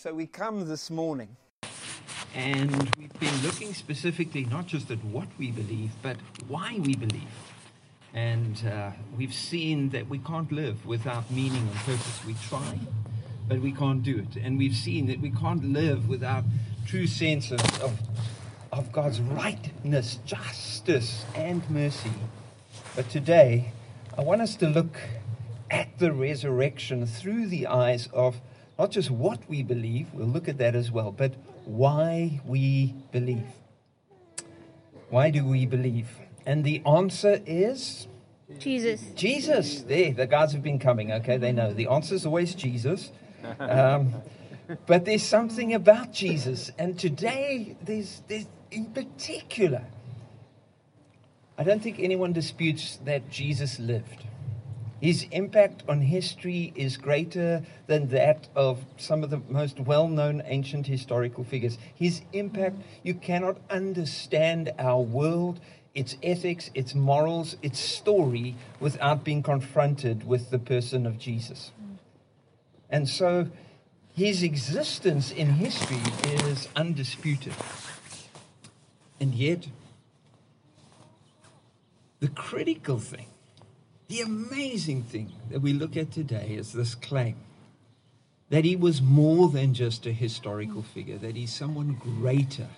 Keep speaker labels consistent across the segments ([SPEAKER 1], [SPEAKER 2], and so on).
[SPEAKER 1] So we come this morning.
[SPEAKER 2] And we've been looking specifically not just at what we believe, but why we believe. And uh, we've seen that we can't live without meaning and purpose. We try, but we can't do it. And we've seen that we can't live without true sense of, of, of God's rightness, justice, and mercy. But today, I want us to look at the resurrection through the eyes of not just what we believe, we'll look at that as well, but why we believe. Why do we believe? And the answer is
[SPEAKER 3] Jesus.
[SPEAKER 2] Jesus. There, the guys have been coming, okay? They know. The answer is always Jesus. Um, but there's something about Jesus. And today, there's, there's in particular, I don't think anyone disputes that Jesus lived. His impact on history is greater than that of some of the most well known ancient historical figures. His impact, you cannot understand our world, its ethics, its morals, its story without being confronted with the person of Jesus. And so his existence in history is undisputed. And yet, the critical thing the amazing thing that we look at today is this claim that he was more than just a historical figure, that he's someone greater.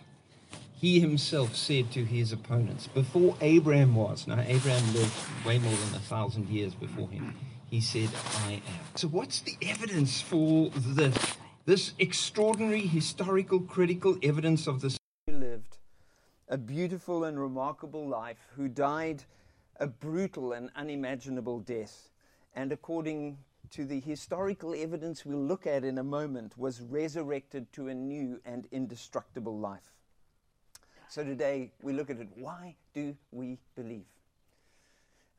[SPEAKER 2] He himself said to his opponents, before Abraham was, now Abraham lived way more than a thousand years before him, he said, I am. So, what's the evidence for this? This extraordinary historical critical evidence of this.
[SPEAKER 1] Who lived a beautiful and remarkable life, who died a brutal and unimaginable death, and according to the historical evidence we'll look at in a moment, was resurrected to a new and indestructible life. So today we look at it. Why do we believe?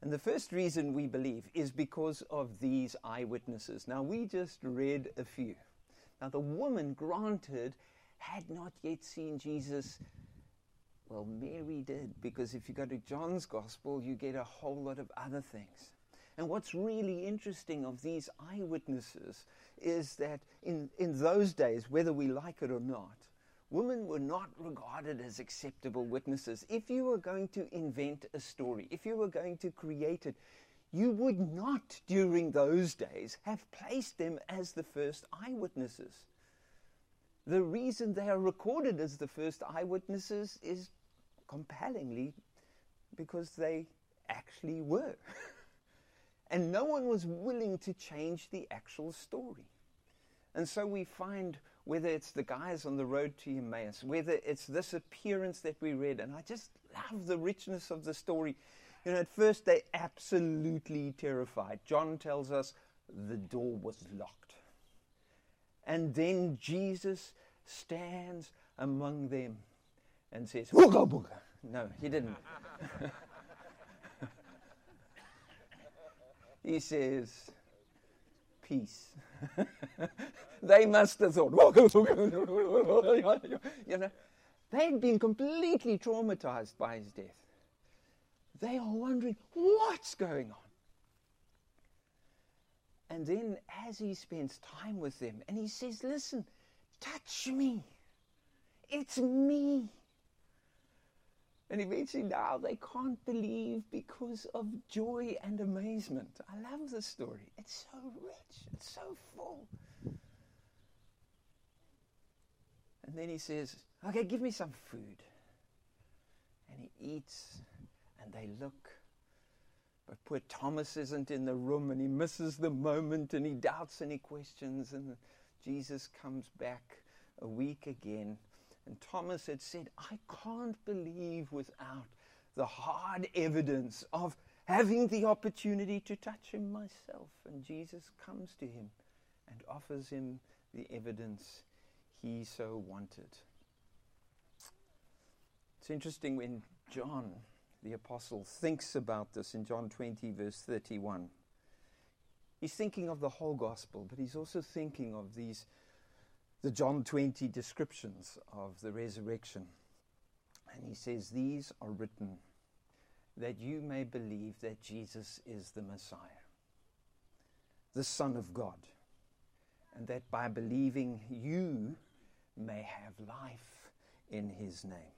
[SPEAKER 1] And the first reason we believe is because of these eyewitnesses. Now, we just read a few. Now, the woman, granted, had not yet seen Jesus well, Mary did, because if you go to John's Gospel, you get a whole lot of other things. And what's really interesting of these eyewitnesses is that in, in those days, whether we like it or not, women were not regarded as acceptable witnesses. If you were going to invent a story, if you were going to create it, you would not, during those days, have placed them as the first eyewitnesses. The reason they are recorded as the first eyewitnesses is compellingly because they actually were. and no one was willing to change the actual story. And so we find whether it's the guys on the road to Emmaus, whether it's this appearance that we read, and I just love the richness of the story. You know, at first they're absolutely terrified. John tells us the door was locked. And then Jesus stands among them and says, Ooga booga. No, he didn't. he says, Peace. they must have thought, you know, they'd been completely traumatized by his death. They are wondering, what's going on? And then, as he spends time with them, and he says, Listen, touch me. It's me. And eventually now they can't believe because of joy and amazement. I love this story. It's so rich, it's so full. And then he says, Okay, give me some food. And he eats, and they look. But poor Thomas isn't in the room, and he misses the moment, and he doubts and he questions. And Jesus comes back a week again and Thomas had said, I can't believe without the hard evidence of having the opportunity to touch him myself. And Jesus comes to him and offers him the evidence he so wanted. It's interesting when John, the apostle, thinks about this in John 20, verse 31. He's thinking of the whole gospel, but he's also thinking of these the John 20 descriptions of the resurrection. And he says, These are written that you may believe that Jesus is the Messiah, the Son of God, and that by believing you may have life in his name.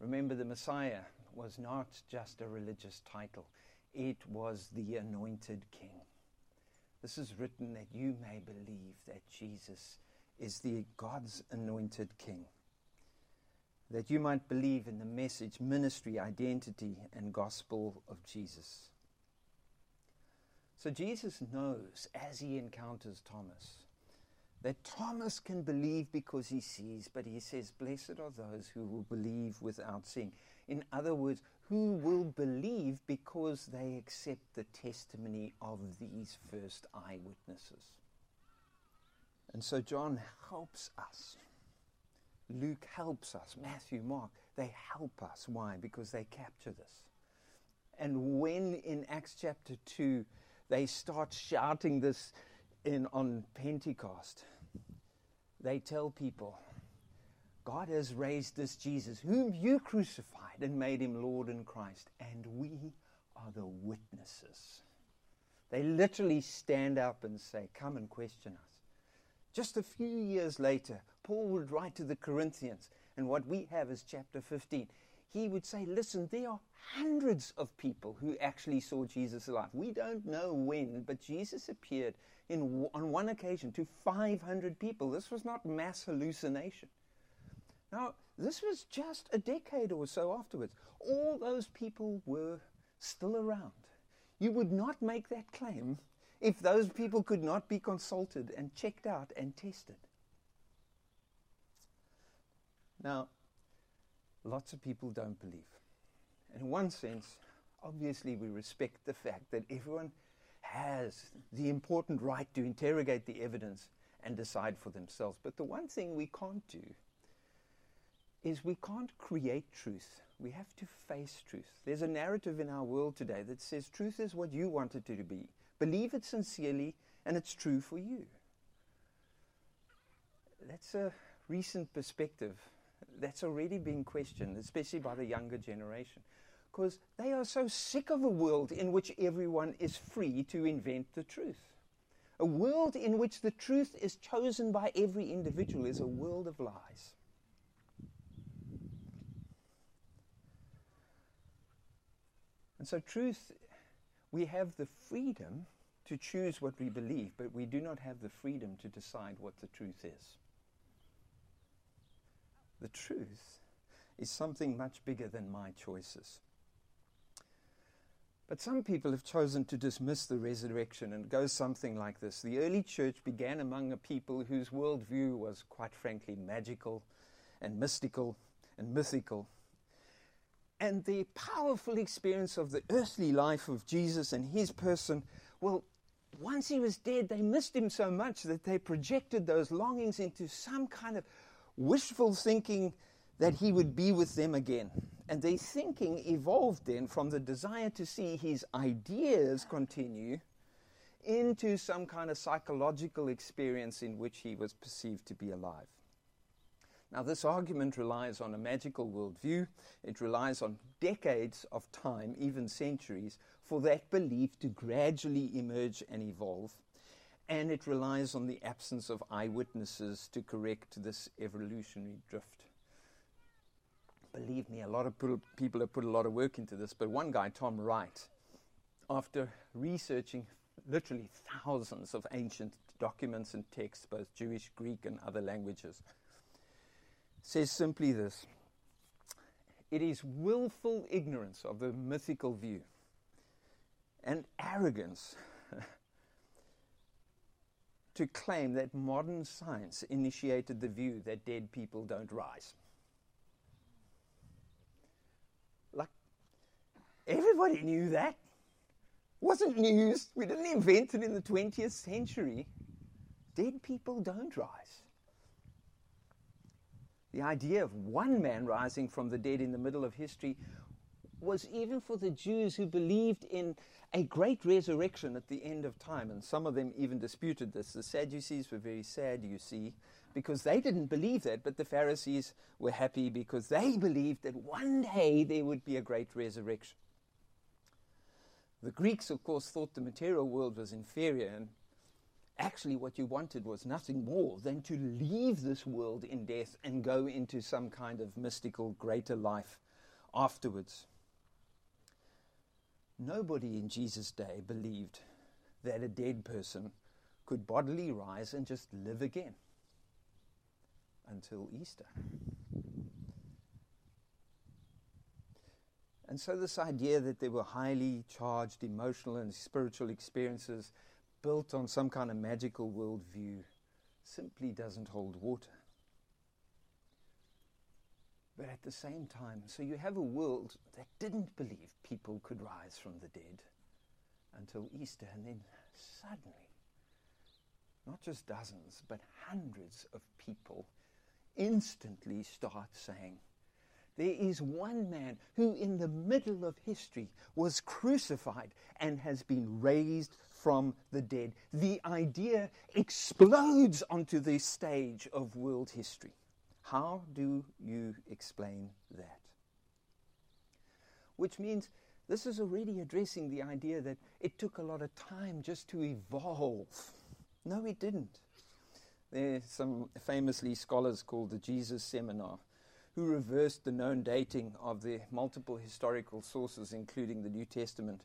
[SPEAKER 1] Remember, the Messiah was not just a religious title, it was the anointed king. This is written that you may believe that Jesus is the God's anointed king. That you might believe in the message, ministry, identity, and gospel of Jesus. So Jesus knows as he encounters Thomas that Thomas can believe because he sees, but he says, Blessed are those who will believe without seeing. In other words, who will believe because they accept the testimony of these first eyewitnesses. And so John helps us. Luke helps us. Matthew, Mark, they help us. Why? Because they capture this. And when in Acts chapter 2 they start shouting this in, on Pentecost, they tell people, God has raised this Jesus, whom you crucified and made him Lord and Christ, and we are the witnesses. They literally stand up and say, Come and question us. Just a few years later, Paul would write to the Corinthians, and what we have is chapter 15 he would say, Listen, there are hundreds of people who actually saw Jesus alive. We don't know when, but Jesus appeared in, on one occasion to 500 people. This was not mass hallucination. Now, this was just a decade or so afterwards. All those people were still around. You would not make that claim if those people could not be consulted and checked out and tested. Now, lots of people don't believe. In one sense, obviously, we respect the fact that everyone has the important right to interrogate the evidence and decide for themselves. But the one thing we can't do is we can't create truth. We have to face truth. There's a narrative in our world today that says truth is what you want it to be. Believe it sincerely, and it's true for you. That's a recent perspective that's already being questioned, especially by the younger generation, because they are so sick of a world in which everyone is free to invent the truth. A world in which the truth is chosen by every individual is a world of lies. And so, truth, we have the freedom to choose what we believe, but we do not have the freedom to decide what the truth is. The truth is something much bigger than my choices. But some people have chosen to dismiss the resurrection and go something like this. The early church began among a people whose worldview was, quite frankly, magical and mystical and mythical. And the powerful experience of the earthly life of Jesus and his person, well, once he was dead, they missed him so much that they projected those longings into some kind of wishful thinking that he would be with them again. And their thinking evolved then from the desire to see his ideas continue into some kind of psychological experience in which he was perceived to be alive. Now, this argument relies on a magical worldview. It relies on decades of time, even centuries, for that belief to gradually emerge and evolve and it relies on the absence of eyewitnesses to correct this evolutionary drift. Believe me, a lot of people have put a lot of work into this, but one guy, Tom Wright, after researching literally thousands of ancient documents and texts, both Jewish, Greek, and other languages, says simply this It is willful ignorance of the mythical view and arrogance to claim that modern science initiated the view that dead people don't rise. Like, everybody knew that. Wasn't news. We didn't invent it in the 20th century. Dead people don't rise. The idea of one man rising from the dead in the middle of history was even for the Jews who believed in a great resurrection at the end of time. And some of them even disputed this. The Sadducees were very sad, you see, because they didn't believe that, but the Pharisees were happy because they believed that one day there would be a great resurrection. The Greeks, of course, thought the material world was inferior, and, actually what you wanted was nothing more than to leave this world in death and go into some kind of mystical greater life afterwards. Nobody in Jesus' day believed that a dead person could bodily rise and just live again until Easter. And so, this idea that there were highly charged emotional and spiritual experiences built on some kind of magical worldview simply doesn't hold water. But at the same time, so you have a world that didn't believe people could rise from the dead until Easter, and then suddenly, not just dozens, but hundreds of people instantly start saying, there is one man who, in the middle of history, was crucified and has been raised from the dead. The idea explodes onto the stage of world history. How do you explain that? Which means this is already addressing the idea that it took a lot of time just to evolve. No, it didn't. There are some famously scholars called the Jesus Seminar who reversed the known dating of the multiple historical sources, including the New Testament.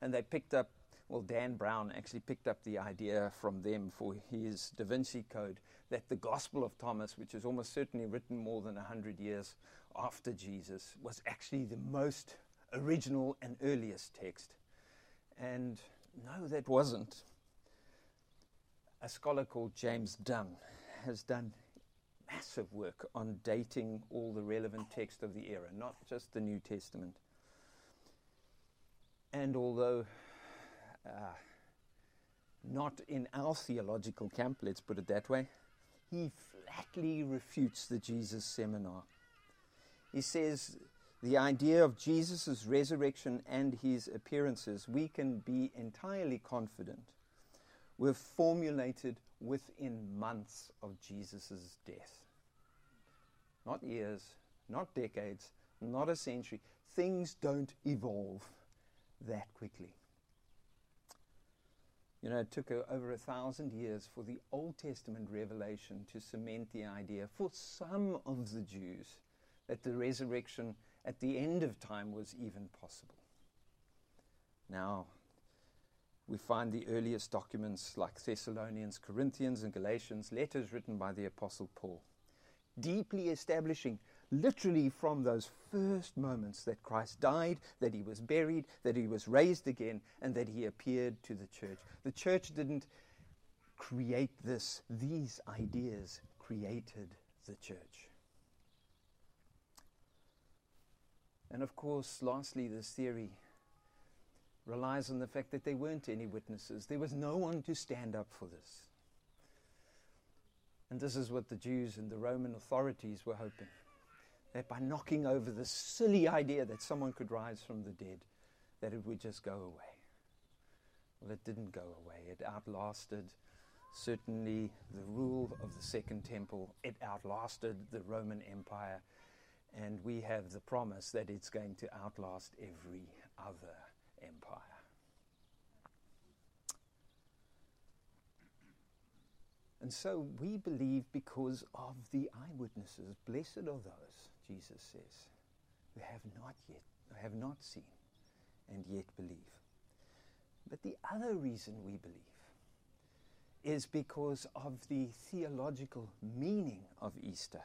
[SPEAKER 1] And they picked up, well, Dan Brown actually picked up the idea from them for his Da Vinci Code that the Gospel of Thomas, which is almost certainly written more than 100 years after Jesus, was actually the most original and earliest text. And no, that wasn't. A scholar called James Dunn has done massive work on dating all the relevant text of the era, not just the New Testament. And although Uh, not in our theological camp, let's put it that way, he flatly refutes the Jesus seminar. He says the idea of Jesus' resurrection and his appearances, we can be entirely confident, were formulated within months of Jesus' death. Not years, not decades, not a century. Things don't evolve that quickly. You know, it took a, over a thousand years for the Old Testament revelation to cement the idea for some of the Jews that the resurrection at the end of time was even possible. Now, we find the earliest documents like Thessalonians, Corinthians, and Galatians, letters written by the Apostle Paul, deeply establishing, literally from those first moments, that Christ died, that he was buried, that he was raised again, and that he appeared to the church. The church didn't create this, these ideas created the church. And of course, lastly, this theory relies on the fact that there weren't any witnesses. There was no one to stand up for this. And this is what the Jews and the Roman authorities were hoping that by knocking over the silly idea that someone could rise from the dead, that it would just go away. Well, it didn't go away. It outlasted certainly the rule of the Second Temple, it outlasted the Roman Empire, and we have the promise that it's going to outlast every other empire. And so we believe because of the eyewitnesses. Blessed are those, Jesus says, who have not yet, have not seen, and yet believe. But the other reason we believe is because of the theological meaning of Easter,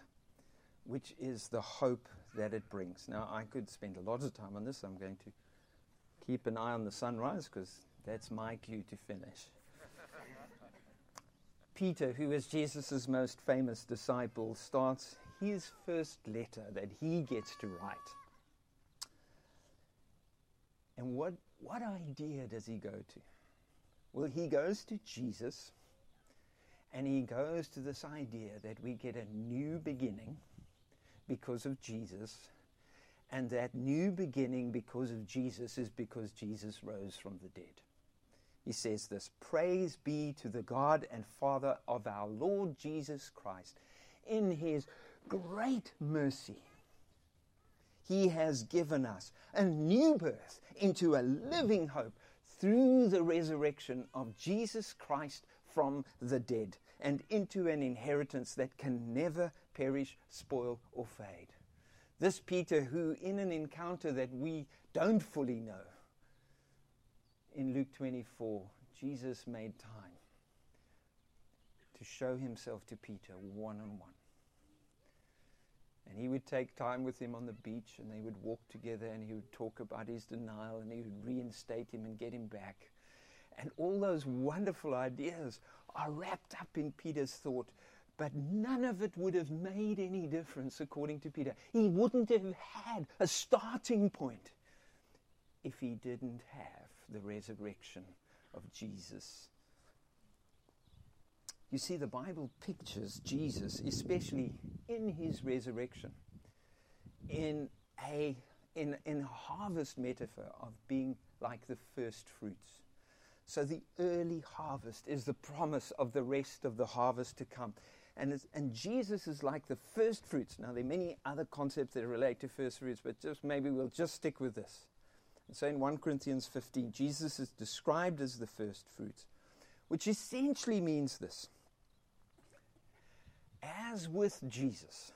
[SPEAKER 1] which is the hope that it brings. Now, I could spend a lot of time on this. I'm going to keep an eye on the sunrise because that's my cue to finish. Peter, who is Jesus' most famous disciple, starts his first letter that he gets to write. And what, what idea does he go to? Well, he goes to Jesus and he goes to this idea that we get a new beginning because of Jesus and that new beginning because of Jesus is because Jesus rose from the dead. He says this Praise be to the God and Father of our Lord Jesus Christ. In his great mercy, he has given us a new birth into a living hope through the resurrection of Jesus Christ from the dead and into an inheritance that can never perish, spoil, or fade. This Peter, who in an encounter that we don't fully know, in Luke 24, Jesus made time to show himself to Peter one on one. And he would take time with him on the beach, and they would walk together, and he would talk about his denial, and he would reinstate him and get him back. And all those wonderful ideas are wrapped up in Peter's thought, but none of it would have made any difference, according to Peter. He wouldn't have had a starting point if he didn't have the resurrection of Jesus. You see, the Bible pictures Jesus, especially in his resurrection, in a, in, in a harvest metaphor of being like the first fruits. So the early harvest is the promise of the rest of the harvest to come. And, and Jesus is like the first fruits. Now, there are many other concepts that relate to first fruits, but just maybe we'll just stick with this. So in 1 Corinthians 15, Jesus is described as the first fruits, which essentially means this. As with Jesus,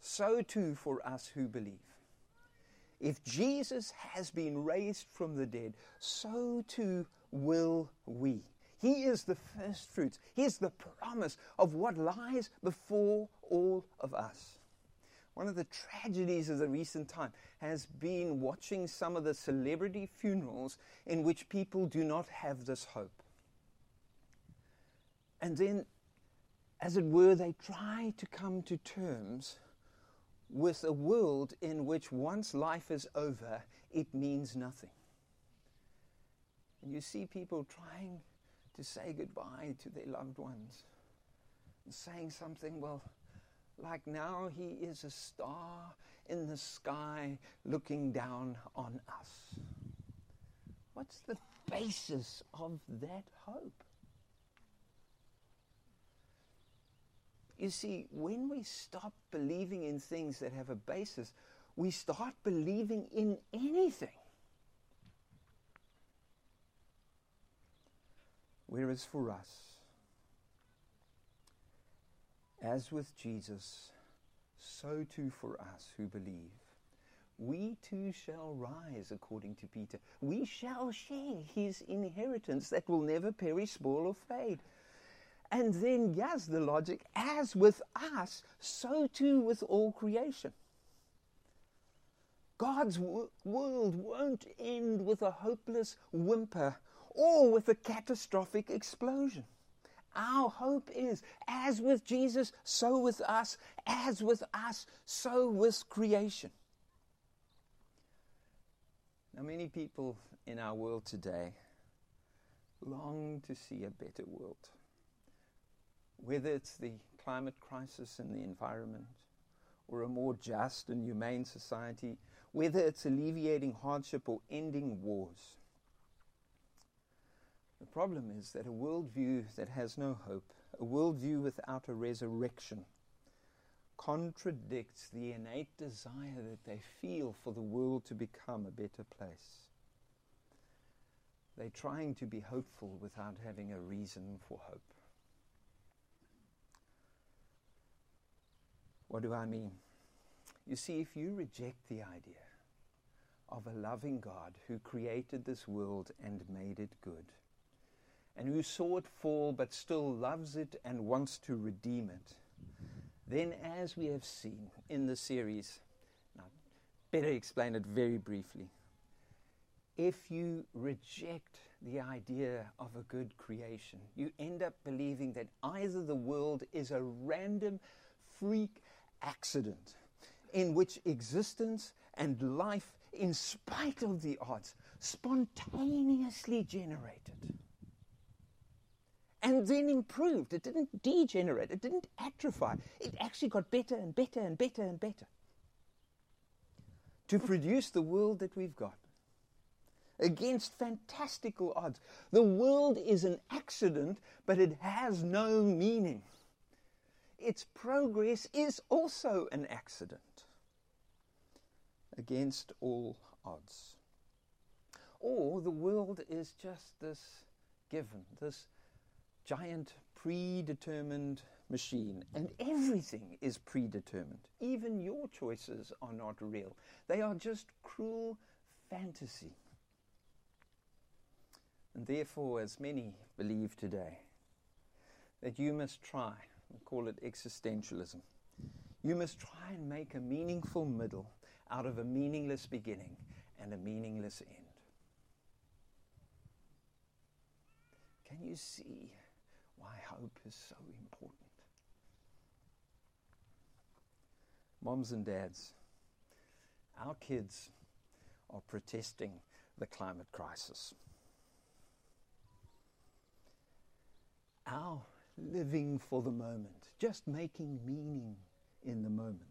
[SPEAKER 1] so too for us who believe. If Jesus has been raised from the dead, so too will we. He is the first fruits. He is the promise of what lies before all of us. One of the tragedies of the recent time has been watching some of the celebrity funerals in which people do not have this hope. And then, as it were, they try to come to terms with a world in which once life is over, it means nothing. And you see people trying to say goodbye to their loved ones and saying something, well, like now he is a star in the sky looking down on us. What's the basis of that hope? You see, when we stop believing in things that have a basis, we start believing in anything. Whereas for us, as with Jesus, so too for us who believe. We too shall rise, according to Peter. We shall share his inheritance that will never perish, spoil, or fade. And then, yes, the logic, as with us, so too with all creation. God's world won't end with a hopeless whimper or with a catastrophic explosion. Our hope is, as with Jesus, so with us, as with us, so with creation. Now, many people in our world today long to see a better world. Whether it's the climate crisis and the environment, or a more just and humane society, whether it's alleviating hardship or ending wars. The problem is that a worldview that has no hope, a worldview without a resurrection, contradicts the innate desire that they feel for the world to become a better place. They're trying to be hopeful without having a reason for hope. What do I mean? You see, if you reject the idea of a loving God who created this world and made it good, and who saw it fall but still loves it and wants to redeem it, then, as we have seen in the series, now, better explain it very briefly. If you reject the idea of a good creation, you end up believing that either the world is a random freak accident in which existence and life, in spite of the odds, spontaneously generated and then improved. It didn't degenerate, it didn't atrophy. It actually got better and better and better and better to produce the world that we've got against fantastical odds. The world is an accident, but it has no meaning. Its progress is also an accident against all odds. Or the world is just this given, this giant predetermined machine, and everything is predetermined. Even your choices are not real, they are just cruel fantasy. And therefore, as many believe today, that you must try, we call it existentialism, you must try and make a meaningful middle out of a meaningless beginning and a meaningless end. Can you see why hope is so important? Moms and dads, our kids are protesting the climate crisis. Our living for the moment, just making meaning in the moment,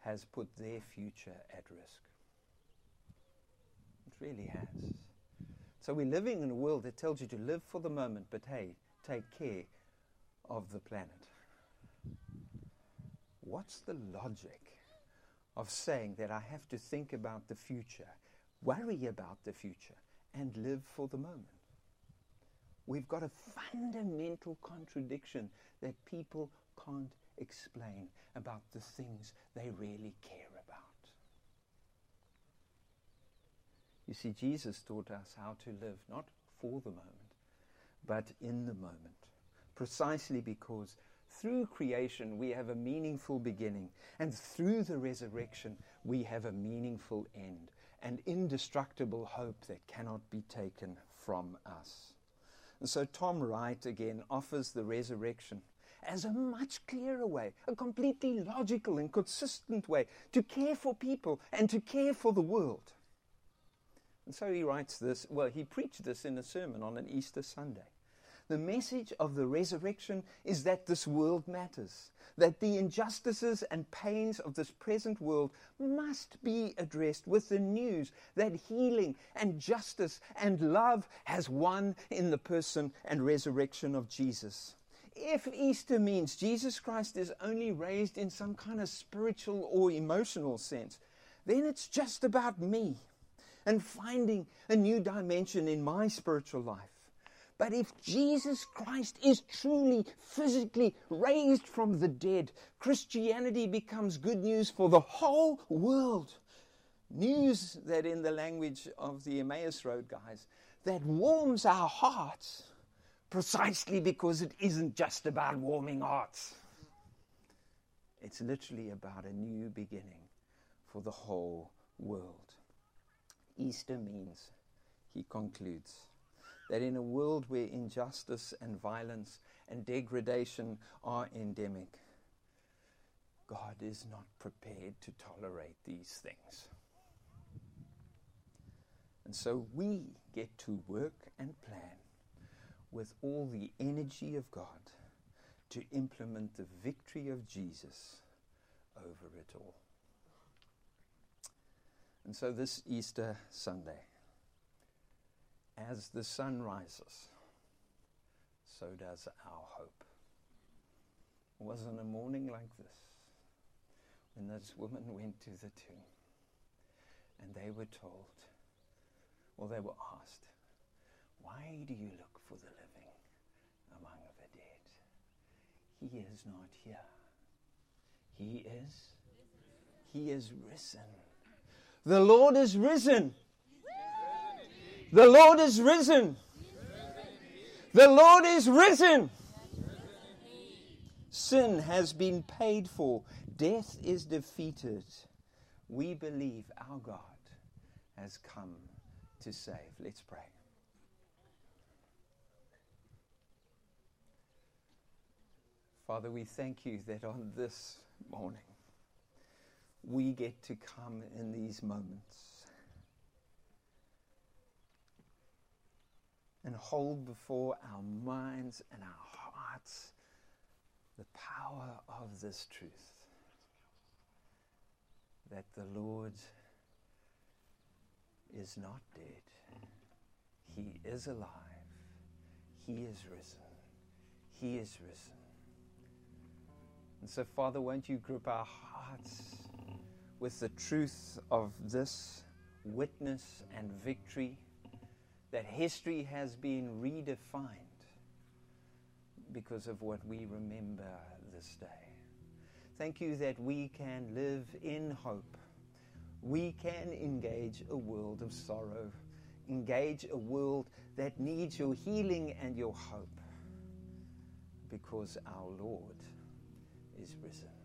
[SPEAKER 1] has put their future at risk. It really has. So we're living in a world that tells you to live for the moment, but hey, take care of the planet. What's the logic of saying that I have to think about the future, worry about the future, and live for the moment? We've got a fundamental contradiction that people can't explain about the things they really care about. You see, Jesus taught us how to live not for the moment, but in the moment, precisely because through creation we have a meaningful beginning, and through the resurrection we have a meaningful end, an indestructible hope that cannot be taken from us. And so Tom Wright again offers the resurrection as a much clearer way, a completely logical and consistent way to care for people and to care for the world. And so he writes this, well, he preached this in a sermon on an Easter Sunday. The message of the resurrection is that this world matters, that the injustices and pains of this present world must be addressed with the news that healing and justice and love has won in the person and resurrection of Jesus. If Easter means Jesus Christ is only raised in some kind of spiritual or emotional sense, then it's just about me and finding a new dimension in my spiritual life. But if Jesus Christ is truly physically raised from the dead, Christianity becomes good news for the whole world. News that, in the language of the Emmaus Road guys, that warms our hearts precisely because it isn't just about warming hearts. It's literally about a new beginning for the whole world. Easter means, he concludes, that in a world where injustice and violence and degradation are endemic, God is not prepared to tolerate these things. And so we get to work and plan with all the energy of God to implement the victory of Jesus over it all. And so this Easter Sunday, as the sun rises, so does our hope. Wasn't a morning like this when those women went to the tomb and they were told, or they were asked, Why do you look for the living among the dead? He is not here. He is. He is risen. The Lord is risen. The Lord is risen. The Lord is risen. Sin has been paid for. Death is defeated. We believe our God has come to save. Let's pray. Father, we thank you that on this morning we get to come in these moments and hold before our minds and our hearts the power of this truth that the Lord is not dead. He is alive. He is risen. He is risen. And so, Father, won't you grip our hearts with the truth of this witness and victory that history has been redefined because of what we remember this day. Thank you that we can live in hope. We can engage a world of sorrow, engage a world that needs your healing and your hope because our Lord is risen.